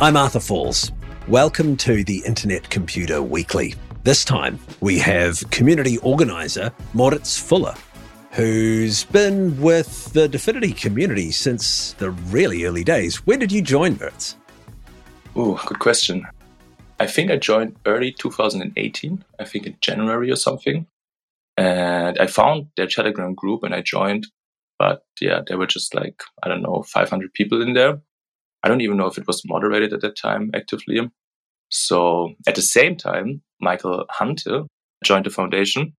I'm Arthur Falls. Welcome to the Internet Computer Weekly. This time we have community organiser Moritz Fuller, who's been with the Dfinity community since the really early days. When did you join, Moritz? Oh, good question. I think I joined early 2018, I think in January or something. And I found their Telegram group and I joined. But yeah, there were just like, I don't know, 500 people in there. I don't even know if it was moderated at that time actively. So at the same time, Michael Hunter joined the foundation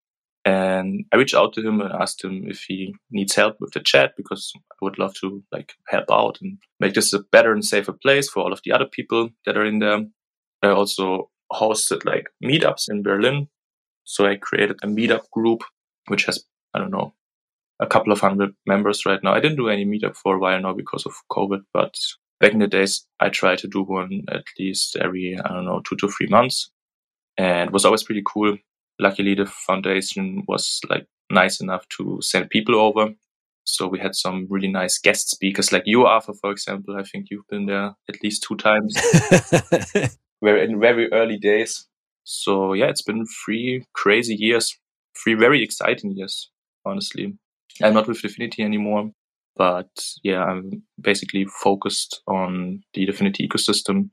and I reached out to him and asked him if he needs help with the chat because I would love to like help out and make this a better and safer place for all of the other people that are in there. I also hosted like meetups in Berlin. So I created a meetup group, which has, I don't know, a couple of hundred members right now. I didn't do any meetup for a while now because of COVID, but back in the days, I tried to do one at least every, I don't know, two to three months. And it was always pretty cool. Luckily, the foundation was like nice enough to send people over. So we had some really nice guest speakers like you, Arthur, for example. I think you've been there at least two times. We're in very early days. So yeah, it's been three crazy years, three very exciting years, honestly. I'm not with Dfinity anymore, but yeah, I'm basically focused on the Dfinity ecosystem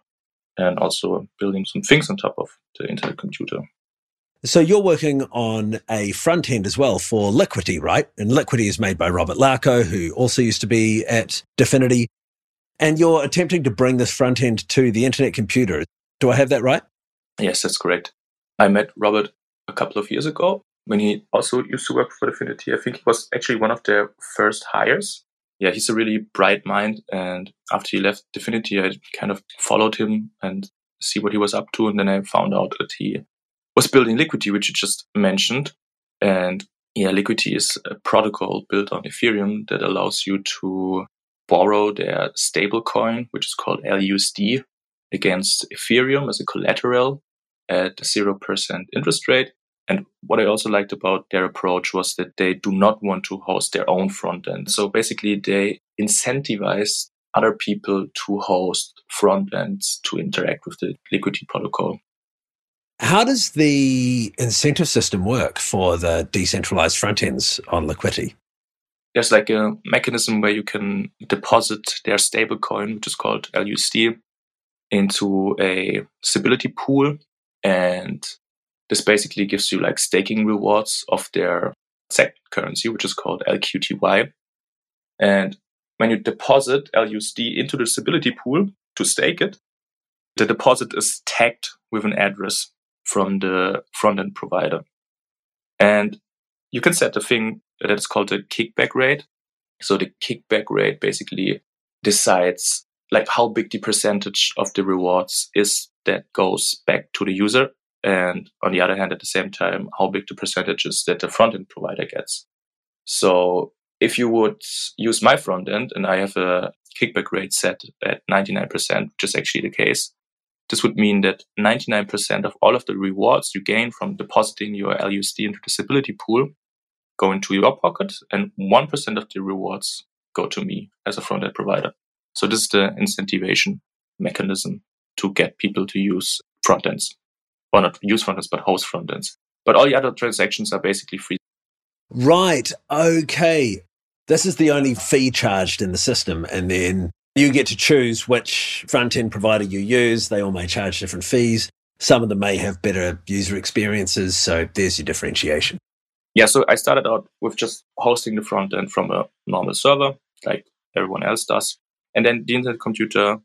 and also building some things on top of the Internet computer. So you're working on a front end as well for Liquity, right? And Liquity is made by Robert Lauko, who also used to be at Dfinity. And you're attempting to bring this front end to the internet computer. Do I have that right? Yes, that's correct. I met Robert a couple of years ago when he also used to work for Dfinity. I think he was actually one of their first hires. Yeah, he's a really bright mind. And after he left Dfinity, I kind of followed him and see what he was up to. And then I found out that he was building Liquity, which you just mentioned. And yeah, Liquity is a protocol built on Ethereum that allows you to borrow their stablecoin, which is called LUSD, against Ethereum as a collateral at a 0% interest rate. And what I also liked about their approach was that they do not want to host their own front end. So basically, they incentivize other people to host front ends to interact with the Liquity protocol. How does the incentive system work for the decentralized front ends on Liquity? There's like a mechanism where you can deposit their stablecoin, which is called LUSD, into a stability pool. And this basically gives you like staking rewards of their SEC currency, which is called LQTY. And when you deposit LUSD into the stability pool to stake it, the deposit is tagged with an address from the front end provider. And you can set the thing that is called the kickback rate. So the kickback rate basically decides like how big the percentage of the rewards is that goes back to the user. And on the other hand, at the same time, how big the percentage is that the front end provider gets. So if you would use my front end and I have a kickback rate set at 99%, which is actually the case, this would mean that 99% of all of the rewards you gain from depositing your LUSD into the stability pool go into your pocket, and 1% of the rewards go to me as a front end provider. So this is the incentivization mechanism to get people to use front ends. Or not use front ends, but host front ends. But all the other transactions are basically free. Right. Okay. This is the only fee charged in the system. And then you get to choose which front end provider you use. They all may charge different fees. Some of them may have better user experiences. So there's your differentiation. Yeah. So I started out with just hosting the front end from a normal server, like everyone else does. And then the internet computer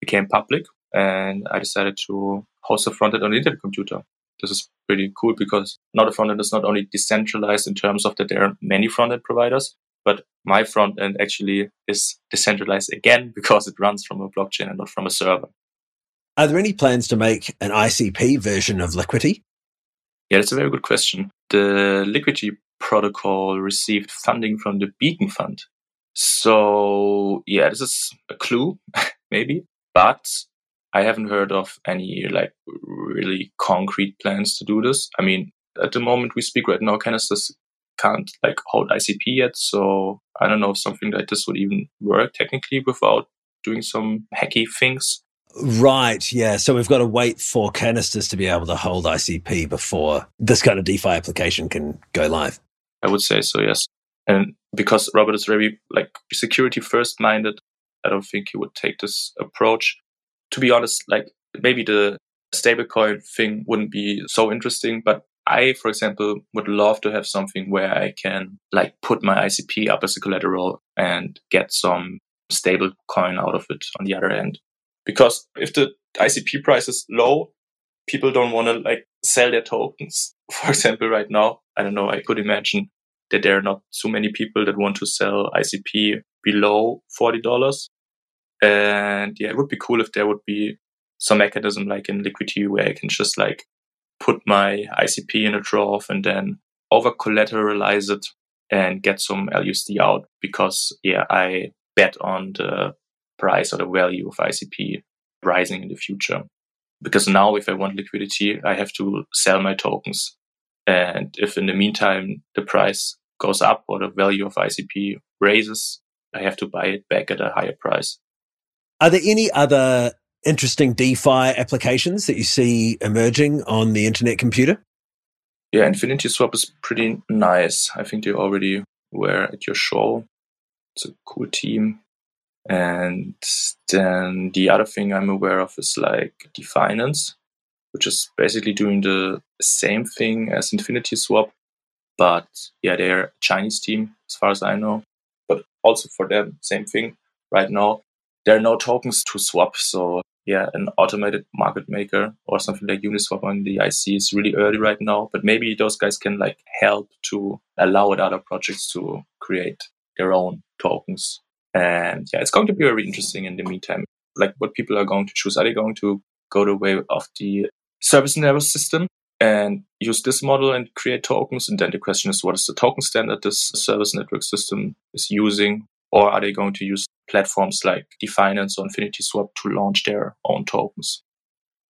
became public and I decided to host a front end on the internet computer. This is pretty cool because now the front end is not only decentralized in terms of that there are many front end providers, but my front end actually is decentralized again because it runs from a blockchain and not from a server. Are there any plans to make an ICP version of Liquity? Yeah, that's a very good question. The Liquity protocol received funding from the Beacon Fund. So, yeah, this is a clue, maybe, but I haven't heard of any like really concrete plans to do this. I mean, at the moment we speak right now, Canisters can't like hold ICP yet. So I don't know if something like this would even work technically without doing some hacky things. Right. Yeah. So we've got to wait for canisters to be able to hold ICP before this kind of DeFi application can go live. I would say so, yes. And because Robert is very like security first minded, I don't think he would take this approach. To be honest, like maybe the stablecoin thing wouldn't be so interesting, but I, for example, would love to have something where I can like put my ICP up as a collateral and get some stable coin out of it on the other end. Because if the ICP price is low, people don't want to like sell their tokens. For example, right now, I don't know, I could imagine that there are not so many people that want to sell ICP below $40. And yeah, it would be cool if there would be some mechanism like in Liquity where I can just like put my ICP in a Trove and then over collateralize it and get some LUSD out because yeah, I bet on the price or the value of ICP rising in the future. Because now if I want liquidity, I have to sell my tokens. And if in the meantime the price goes up or the value of ICP raises, I have to buy it back at a higher price. Are there any other interesting DeFi applications that you see emerging on the internet computer? Yeah, Infinity Swap is pretty nice. I think they already were at your show. It's a cool team. And then the other thing I'm aware of is like Definance, which is basically doing the same thing as Infinity Swap. But yeah, they're a Chinese team as far as I know. But also for them, same thing right now. There are no tokens to swap. So yeah, an automated market maker or something like Uniswap on the IC is really early right now, but maybe those guys can like help to allow other projects to create their own tokens. And yeah, it's going to be very interesting in the meantime. Like what people are going to choose. Are they going to go the way of the service nervous system and use this model and create tokens? And then the question is, what is the token standard this service nervous system is using? Or are they going to use platforms like Definance or Infinity Swap to launch their own tokens?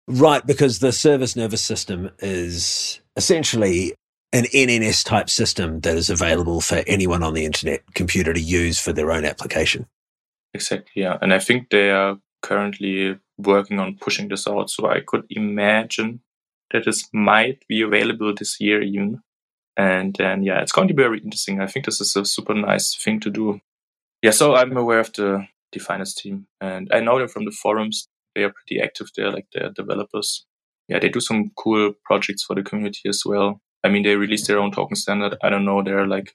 Right, because the service nervous system is essentially an NNS type system that is available for anyone on the internet computer to use for their own application. Exactly, yeah. And I think they are currently working on pushing this out. So I could imagine that this might be available this year even. And then, yeah, it's going to be very interesting. I think this is a super nice thing to do. Yeah, so I'm aware of the Definance team and I know them from the forums. They are pretty active there, like they're developers. Yeah, they do some cool projects for the community as well. I mean, they released their own token standard. I don't know, there are like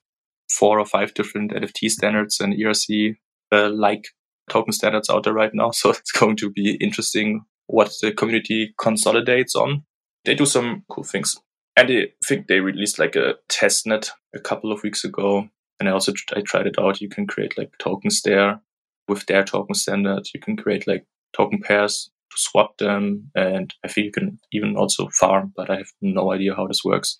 four or five different NFT standards and ERC uh, like token standards out there right now. So it's going to be interesting what the community consolidates on. They do some cool things. And I think they released like a testnet a couple of weeks ago. And I also I tried it out. You can create like tokens there with their token standard. You can create like token pairs to swap them. And I think you can even also farm, but I have no idea how this works.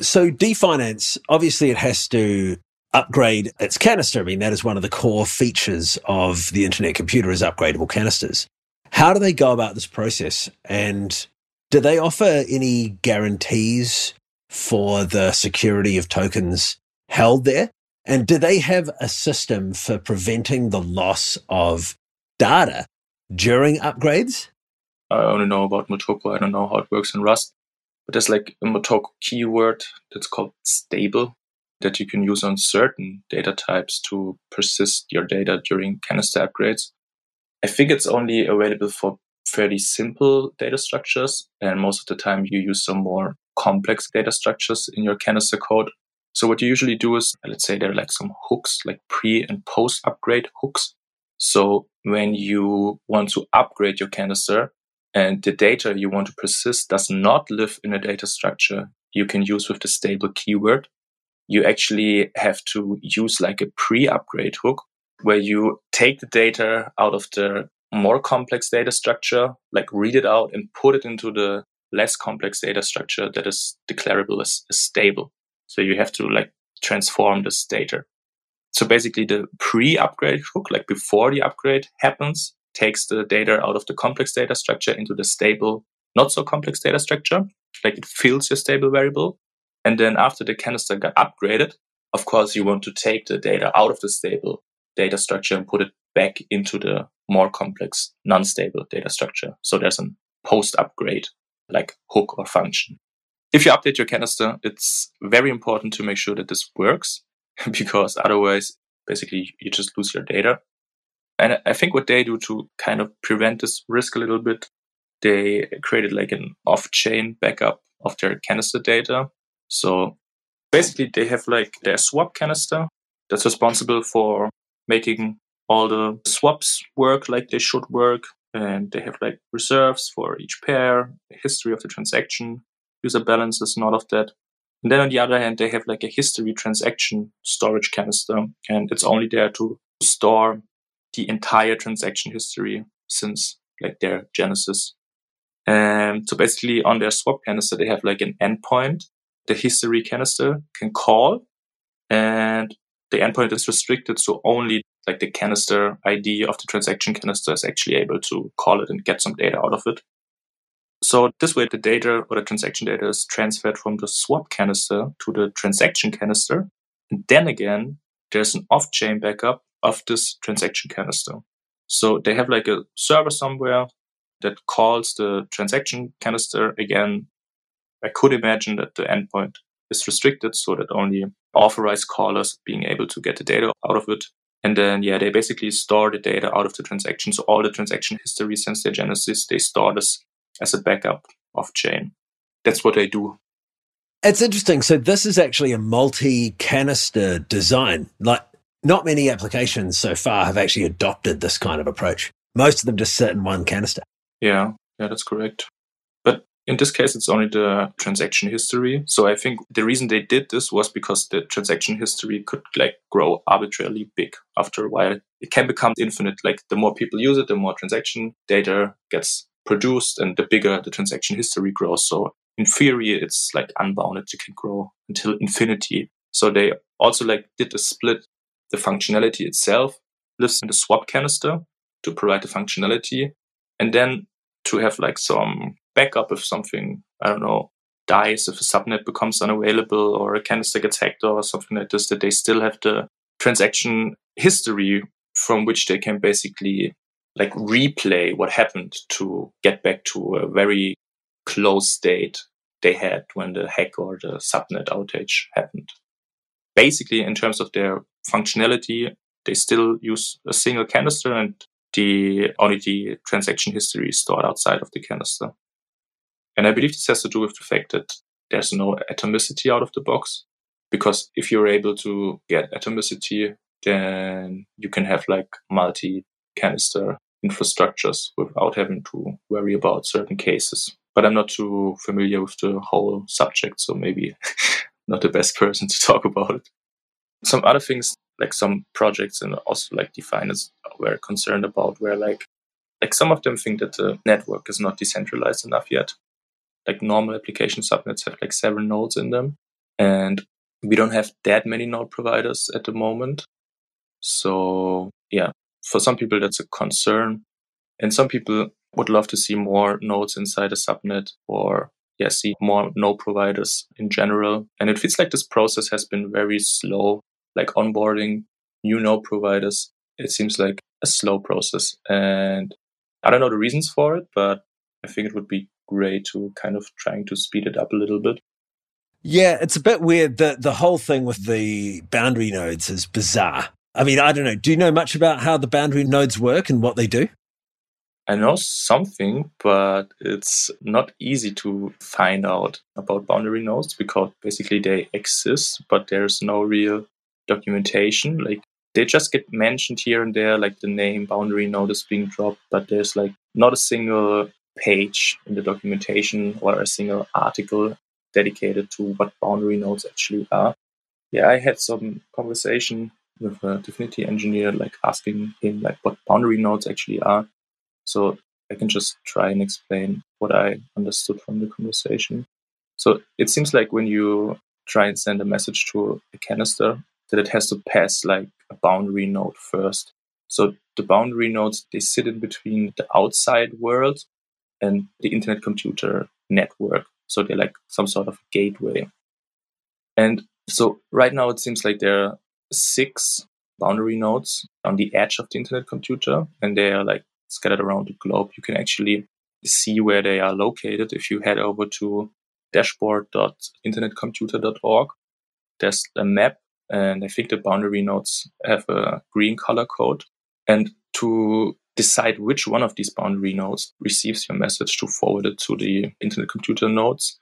So Definance, obviously it has to upgrade its canister. I mean, that is one of the core features of the internet computer is upgradable canisters. How do they go about this process? And do they offer any guarantees for the security of tokens held there? And do they have a system for preventing the loss of data during upgrades? I only know about Motoko. I don't know how it works in Rust. But there's like a Motoko keyword that's called stable that you can use on certain data types to persist your data during canister upgrades. I think it's only available for fairly simple data structures. And most of the time you use some more complex data structures in your canister code. So what you usually do is, let's say there are like some hooks, like pre and post upgrade hooks. So when you want to upgrade your canister, and the data you want to persist does not live in a data structure you can use with the stable keyword. You actually have to use like a pre-upgrade hook where you take the data out of the more complex data structure, like read it out and put it into the less complex data structure that is declarable as, as stable. So you have to like transform this data. So basically the pre-upgrade hook, like before the upgrade happens, takes the data out of the complex data structure into the stable, not so complex data structure. Like it fills your stable variable. And then after the canister got upgraded, of course, you want to take the data out of the stable data structure and put it back into the more complex, non-stable data structure. So there's a post upgrade like hook or function. If you update your canister, it's very important to make sure that this works because otherwise, basically, you just lose your data. And I think what they do to kind of prevent this risk a little bit, they created like an off chain backup of their canister data. So basically, they have like their swap canister that's responsible for making all the swaps work like they should work. And they have like reserves for each pair, history of the transaction, user balances, and all of that. And then on the other hand, they have like a history transaction storage canister, and it's only there to store the entire transaction history since like their genesis. And so basically on their swap canister, they have like an endpoint the history canister can call and the endpoint is restricted. So only like the canister ID of the transaction canister is actually able to call it and get some data out of it. So this way, the data or the transaction data is transferred from the swap canister to the transaction canister. And then again, there's an off-chain backup of this transaction canister. So they have like a server somewhere that calls the transaction canister again. I could imagine that the endpoint is restricted so that only authorized callers being able to get the data out of it. And then, yeah, they basically store the data out of the transaction. So all the transaction history since their genesis, they store this as a backup off chain. That's what they do. It's interesting. So this is actually a multi-canister design. Like not many applications so far have actually adopted this kind of approach. Most of them just sit in one canister. Yeah, yeah, that's correct. But in this case, it's only the transaction history. So I think the reason they did this was because the transaction history could like grow arbitrarily big after a while. It can become infinite. Like the more people use it, the more transaction data gets produced and the bigger the transaction history grows. So in theory, it's like unbounded. You can grow until infinity. So they also like did a split. The functionality itself lives in the swap canister to provide the functionality. And then to have like some backup if something, I don't know, dies, if a subnet becomes unavailable or a canister gets hacked or something like this, that they still have the transaction history from which they can basically like replay what happened to get back to a very close state they had when the hack or the subnet outage happened. Basically, in terms of their functionality, they still use a single canister and the only the transaction history is stored outside of the canister. And I believe this has to do with the fact that there's no atomicity out of the box. Because if you're able to get atomicity, then you can have like multi canister infrastructures without having to worry about certain cases. But I'm not too familiar with the whole subject, so maybe not the best person to talk about it. Some other things, like some projects and also like designers were concerned about were like like some of them think that the network is not decentralized enough yet. Like normal application subnets have like several nodes in them. And we don't have that many node providers at the moment. So yeah, for some people that's a concern and some people would love to see more nodes inside a subnet or yeah see more node providers in general and it feels like this process has been very slow like onboarding new node providers it seems like a slow process and i don't know the reasons for it but i think it would be great to kind of trying to speed it up a little bit yeah, it's a bit weird. The the whole thing with the boundary nodes is bizarre. I mean, I don't know. Do you know much about how the boundary nodes work and what they do? I know something, but it's not easy to find out about boundary nodes because basically they exist, but there's no real documentation. Like they just get mentioned here and there, like the name boundary node is being dropped, but there's like not a single page in the documentation or a single article dedicated to what boundary nodes actually are. Yeah, I had some conversation with a Dfinity engineer, like asking him like what boundary nodes actually are. So I can just try and explain what I understood from the conversation. So it seems like when you try and send a message to a canister, that it has to pass like a boundary node first. So the boundary nodes they sit in between the outside world and the internet computer network. So they're like some sort of gateway. And so right now it seems like there six boundary nodes on the edge of the internet computer and they are like scattered around the globe. You can actually see where they are located if you head over to dashboard.internetcomputer.org. There's a map and I think the boundary nodes have a green color code. And to decide which one of these boundary nodes receives your message to forward it to the internet computer nodes,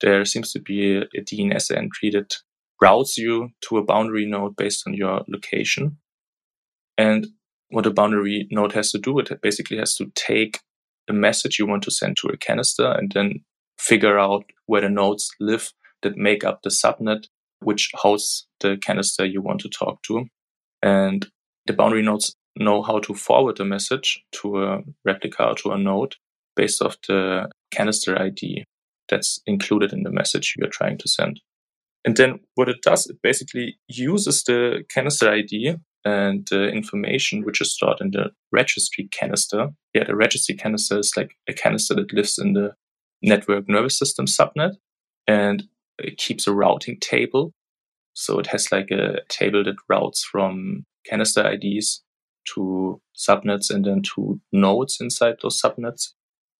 there seems to be a, DNS entry that routes you to a boundary node based on your location. And what a boundary node has to do, it basically has to take a message you want to send to a canister and then figure out where the nodes live that make up the subnet which hosts the canister you want to talk to. And the boundary nodes know how to forward a message to a replica or to a node based off the canister ID that's included in the message you're trying to send. And then what it does, it basically uses the canister ID and the information which is stored in the registry canister. Yeah, the registry canister is like a canister that lives in the network nervous system subnet. And it keeps a routing table. So it has like a table that routes from canister IDs to subnets and then to nodes inside those subnets.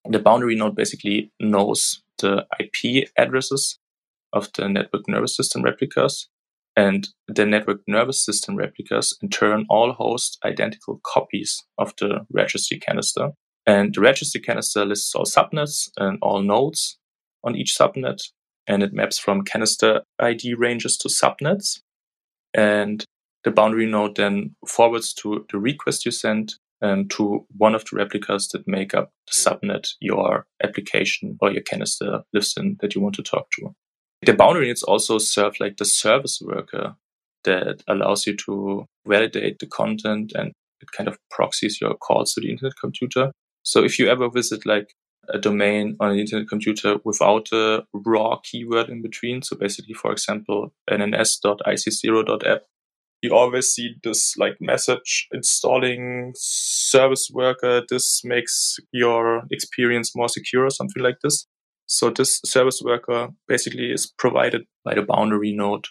The boundary node basically knows the IP addresses of the network nervous system replicas. And the network nervous system replicas in turn all host identical copies of the registry canister. And the registry canister lists all subnets and all nodes on each subnet and it maps from canister ID ranges to subnets. And the boundary node then forwards to the request you sent um, to one of the replicas that make up the subnet your application or your canister lives in that you want to talk to. The boundary nodes also serve like the service worker that allows you to validate the content and it kind of proxies your calls to the internet computer. So if you ever visit like a domain on an internet computer without a raw keyword in between. So basically, for example, nns.ic0.app, you always see this like message installing service worker. This makes your experience more secure or something like this. So this service worker basically is provided by the boundary node.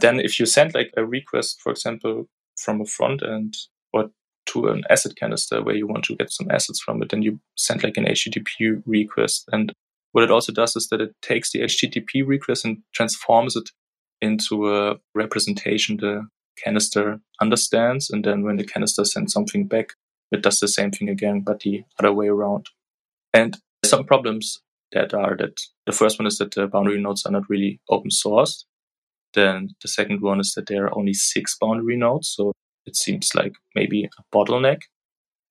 Then if you send like a request, for example, from a front end or to an asset canister where you want to get some assets from it, then you send like an HTTP request. And what it also does is that it takes the HTTP request and transforms it into a representation the canister understands. And then when the canister sends something back, it does the same thing again, but the other way around. And some problems that are that the first one is that the boundary nodes are not really open sourced. Then the second one is that there are only six boundary nodes. So it seems like maybe a bottleneck.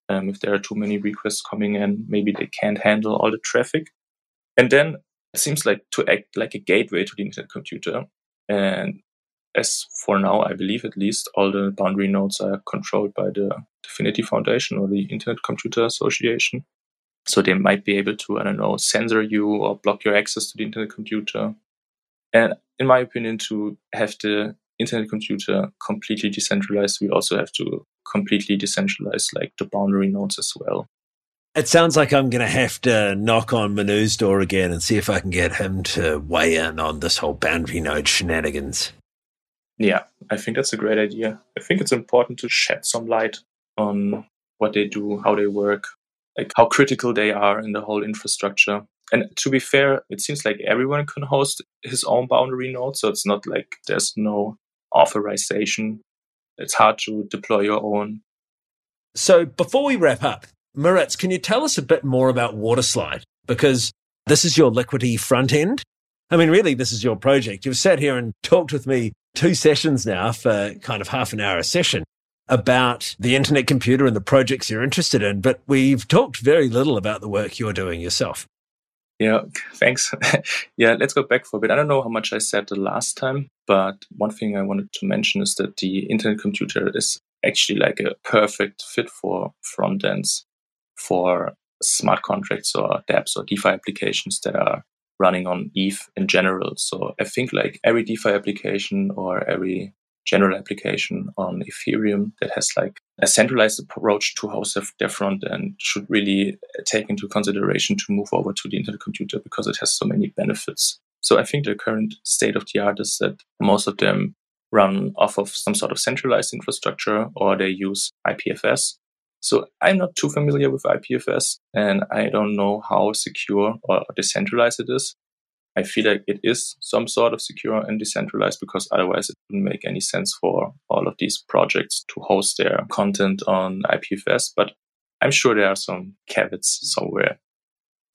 Um, if there are too many requests coming in, maybe they can't handle all the traffic. And then it seems like to act like a gateway to the internet computer. And as for now, I believe at least all the boundary nodes are controlled by the DFINITY Foundation or the Internet Computer Association. So they might be able to, I don't know, censor you or block your access to the internet computer. And in my opinion, to have the internet computer completely decentralized, we also have to completely decentralize like the boundary nodes as well. It sounds like I'm going to have to knock on Manu's door again and see if I can get him to weigh in on this whole boundary node shenanigans. Yeah, I think that's a great idea. I think it's important to shed some light on what they do, how they work, like how critical they are in the whole infrastructure. And to be fair, it seems like everyone can host his own boundary node. So it's not like there's no authorization. It's hard to deploy your own. So before we wrap up, Moritz, can you tell us a bit more about Waterslide? Because this is your Liquity front end. I mean, really, this is your project. You've sat here and talked with me two sessions now for kind of half an hour a session about the internet computer and the projects you're interested in, but we've talked very little about the work you're doing yourself. Yeah, thanks. yeah, let's go back for a bit. I don't know how much I said the last time, but one thing I wanted to mention is that the internet computer is actually like a perfect fit for front ends for smart contracts or dApps or DeFi applications that are running on ETH in general. So I think like every DeFi application or every general application on Ethereum that has like a centralized approach to host their front and should really uh, take into consideration to move over to the internet computer because it has so many benefits. So I think the current state of the art is that most of them run off of some sort of centralized infrastructure or they use IPFS. So I'm not too familiar with IPFS and I don't know how secure or decentralized it is. I feel like it is some sort of secure and decentralized because otherwise it wouldn't make any sense for all of these projects to host their content on IPFS. But I'm sure there are some caveats somewhere.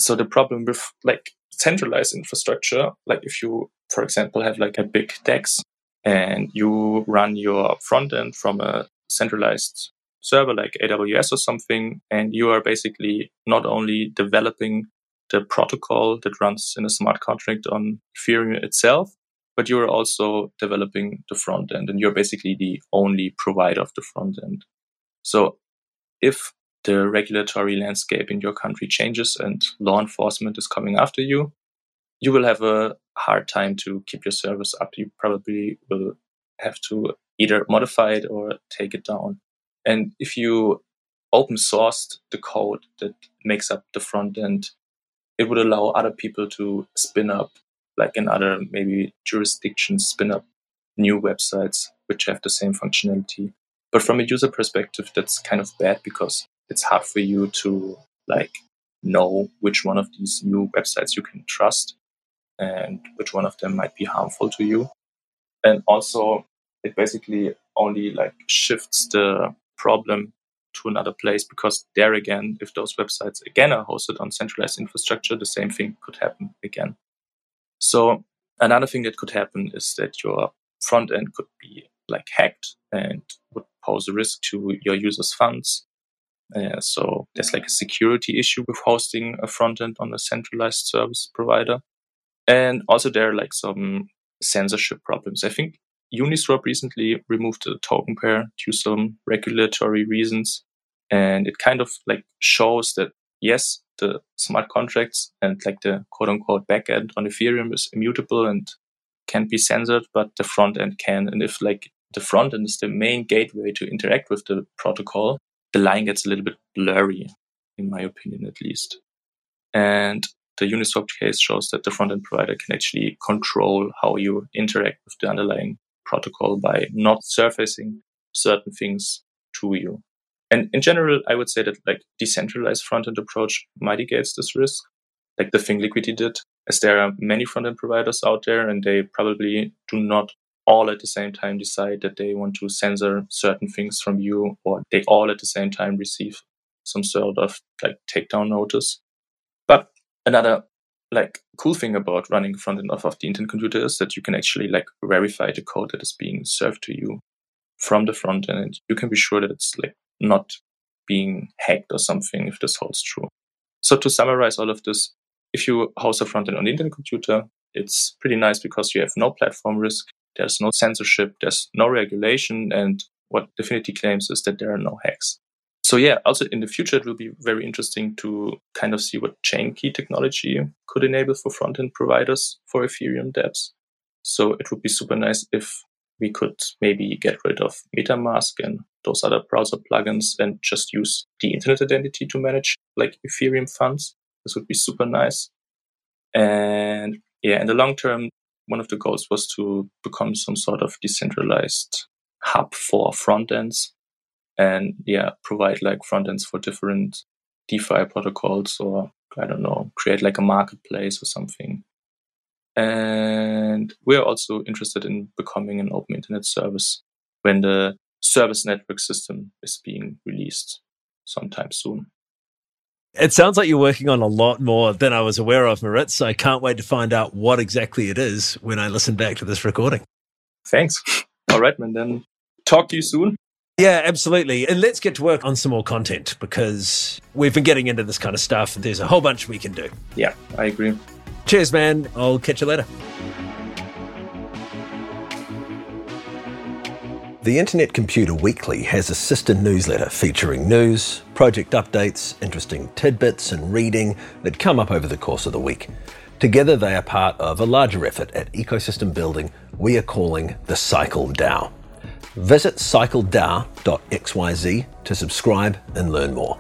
So the problem with like centralized infrastructure, like if you, for example, have like a big DEX and you run your front end from a centralized server like AWS or something, and you are basically not only developing the protocol that runs in a smart contract on Ethereum itself, but you're also developing the front end and you're basically the only provider of the front end. So if the regulatory landscape in your country changes and law enforcement is coming after you, you will have a hard time to keep your service up. You probably will have to either modify it or take it down. And if you open sourced the code that makes up the front end, it would allow other people to spin up, like in other maybe jurisdictions, spin up new websites which have the same functionality. But from a user perspective, that's kind of bad because it's hard for you to like know which one of these new websites you can trust and which one of them might be harmful to you. And also it basically only like shifts the problem to another place because there again, if those websites again are hosted on centralized infrastructure, the same thing could happen again. So another thing that could happen is that your front end could be like hacked and would pose a risk to your users' funds. Uh, so there's like a security issue with hosting a front end on a centralized service provider. And also there are like some censorship problems. I think Uniswap recently removed the token pair due to some regulatory reasons. And it kind of like shows that yes, the smart contracts and like the quote unquote backend on Ethereum is immutable and can't be censored, but the front end can. And if like the front end is the main gateway to interact with the protocol, the line gets a little bit blurry, in my opinion, at least. And the Uniswap case shows that the front end provider can actually control how you interact with the underlying protocol by not surfacing certain things to you. And in general, I would say that like decentralized front-end approach mitigates this risk, like the thing Liquity did, as there are many front-end providers out there and they probably do not all at the same time decide that they want to censor certain things from you or they all at the same time receive some sort of like takedown notice. But another like cool thing about running front end off of the internet computer is that you can actually like verify the code that is being served to you from the front end. You can be sure that it's like not being hacked or something if this holds true. So to summarize all of this, if you host a front end on the internet computer, it's pretty nice because you have no platform risk. There's no censorship. There's no regulation. And what Dfinity claims is that there are no hacks so yeah, also in the future, it will be very interesting to kind of see what chain key technology could enable for front-end providers for Ethereum dApps. So it would be super nice if we could maybe get rid of MetaMask and those other browser plugins and just use the internet identity to manage like Ethereum funds. This would be super nice. And yeah, in the long term, one of the goals was to become some sort of decentralized hub for front ends and yeah, provide like front ends for different DeFi protocols or I don't know, create like a marketplace or something. And we're also interested in becoming an open internet service when the service nervous system is being released sometime soon. It sounds like you're working on a lot more than I was aware of, Moritz. So I can't wait to find out what exactly it is when I listen back to this recording. Thanks. All right, man. Then talk to you soon. Yeah, absolutely. And let's get to work on some more content because we've been getting into this kind of stuff. And There's a whole bunch we can do. Yeah, I agree. Cheers, man. I'll catch you later. The Internet Computer Weekly has a sister newsletter featuring news, project updates, interesting tidbits, and reading that come up over the course of the week. Together, they are part of a larger effort at ecosystem building we are calling the Cycle DAO. Visit cycledao.xyz to subscribe and learn more.